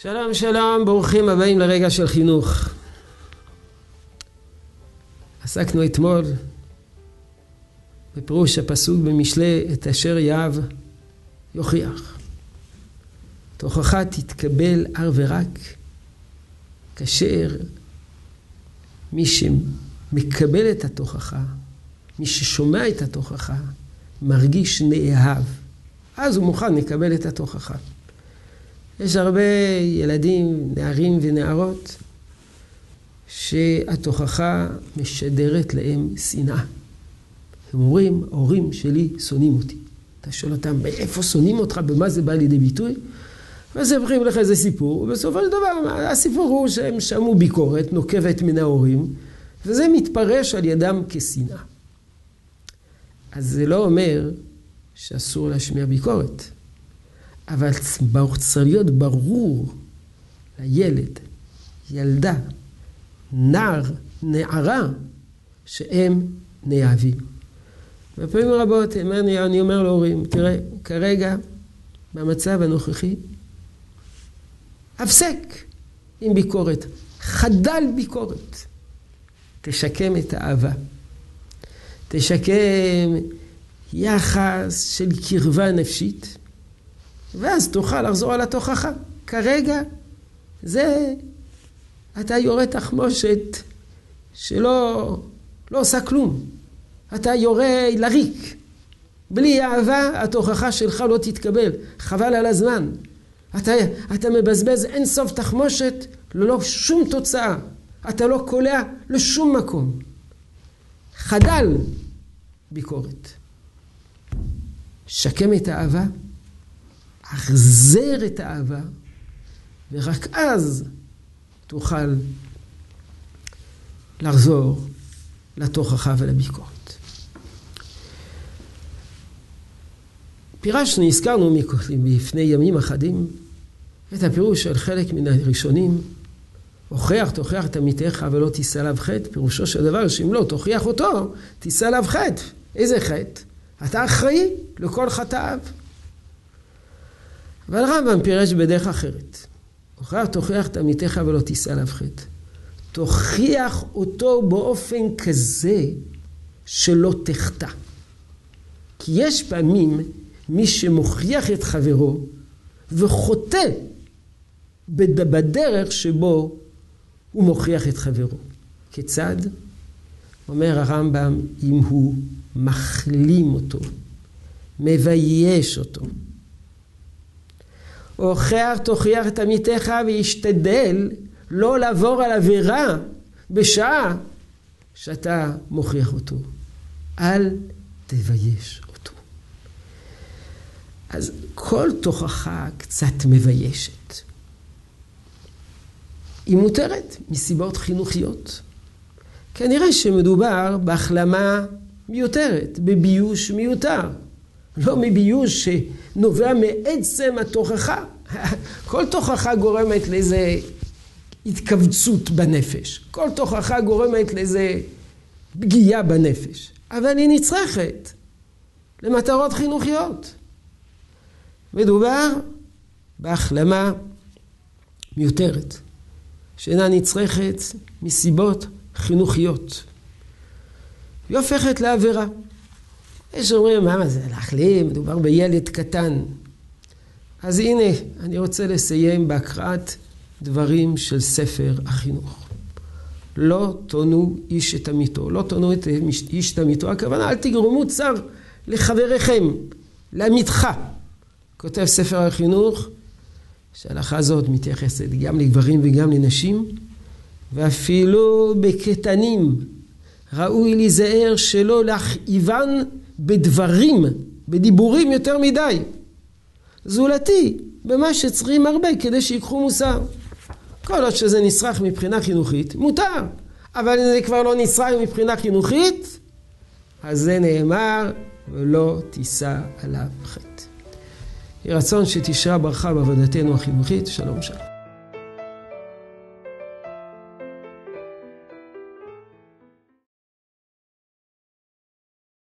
שלום שלום, ברוכים הבאים לרגע של חינוך. עסקנו אתמול בפירוש הפסוק במשלי את אשר יהב יוכיח. תוכחה תתקבל אר ורק כאשר מי שמקבל את התוכחה, מי ששומע את התוכחה, מרגיש נאהב. אז הוא מוכן לקבל את התוכחה. יש הרבה ילדים, נערים ונערות, שהתוכחה משדרת להם שנאה. הם אומרים, ההורים שלי שונאים אותי. אתה שואל אותם, מאיפה שונאים אותך, במה זה בא לידי ביטוי? מספרים לך איזה סיפור, ובסופו של דבר הסיפור הוא שהם שמעו ביקורת נוקבת מן ההורים, וזה מתפרש על ידם כשנאה. אז זה לא אומר שאסור להשמיע ביקורת. אבל צריך להיות ברור לילד, ילדה, נער, נערה, שהם נאהבים. ופעמים רבות אני אומר להורים, תראה, כרגע, במצב הנוכחי, הפסק עם ביקורת, חדל ביקורת. תשקם את האהבה. תשקם יחס של קרבה נפשית. ואז תוכל לחזור על התוכחה. כרגע זה, אתה יורה תחמושת שלא לא עושה כלום. אתה יורה לריק. בלי אהבה התוכחה שלך לא תתקבל, חבל על הזמן. אתה, אתה מבזבז אין סוף תחמושת ללא שום תוצאה. אתה לא קולע לשום מקום. חדל ביקורת. שקם את האהבה החזר את האהבה, ורק אז תוכל לחזור לתוכחה ולביקורת. פירשנו, הזכרנו לפני ימים אחדים את הפירוש של חלק מן הראשונים, הוכיח, תוכיח את עמיתך ולא תישא עליו חטא, פירושו של דבר שאם לא תוכיח אותו, תישא עליו חטא. איזה חטא? אתה אחראי לכל חטאיו. אבל רמב"ם פירש בדרך אחרת. הוכח תוכיח את עמיתך ולא תישא עליו חטא. תוכיח אותו באופן כזה שלא תחטא. כי יש פעמים מי שמוכיח את חברו וחוטא בדרך שבו הוא מוכיח את חברו. כיצד? אומר הרמב"ם, אם הוא מכלים אותו, מבייש אותו, הוכח תוכיח את עמיתך וישתדל לא לעבור על עבירה בשעה שאתה מוכיח אותו. אל תבייש אותו. אז כל תוכחה קצת מביישת. היא מותרת מסיבות חינוכיות. כנראה שמדובר בהחלמה מיותרת, בביוש מיותר. לא מביוש שנובע מעצם התוכחה. כל תוכחה גורמת לאיזה התכווצות בנפש. כל תוכחה גורמת לאיזה פגיעה בנפש. אבל היא נצרכת למטרות חינוכיות. מדובר בהחלמה מיותרת, שאינה נצרכת מסיבות חינוכיות. היא הופכת לעבירה. יש אומרים, מה זה להחלים? מדובר בילד קטן. אז הנה, אני רוצה לסיים בהקראת דברים של ספר החינוך. לא תונו איש את עמיתו. לא תונו את איש את עמיתו, הכוונה אל תגרמו צר לחבריכם, לעמיתך. כותב ספר החינוך שההלכה הזאת מתייחסת גם לגברים וגם לנשים, ואפילו בקטנים ראוי להיזהר שלא להכאיבן בדברים, בדיבורים יותר מדי. זולתי, במה שצריכים הרבה כדי שיקחו מוסר. כל עוד שזה נצרך מבחינה חינוכית, מותר. אבל אם זה כבר לא נצרך מבחינה חינוכית, אז זה נאמר, ולא תישא עליו חטא. יהי רצון שתשרה ברכה בעבודתנו החינוכית. שלום שלום.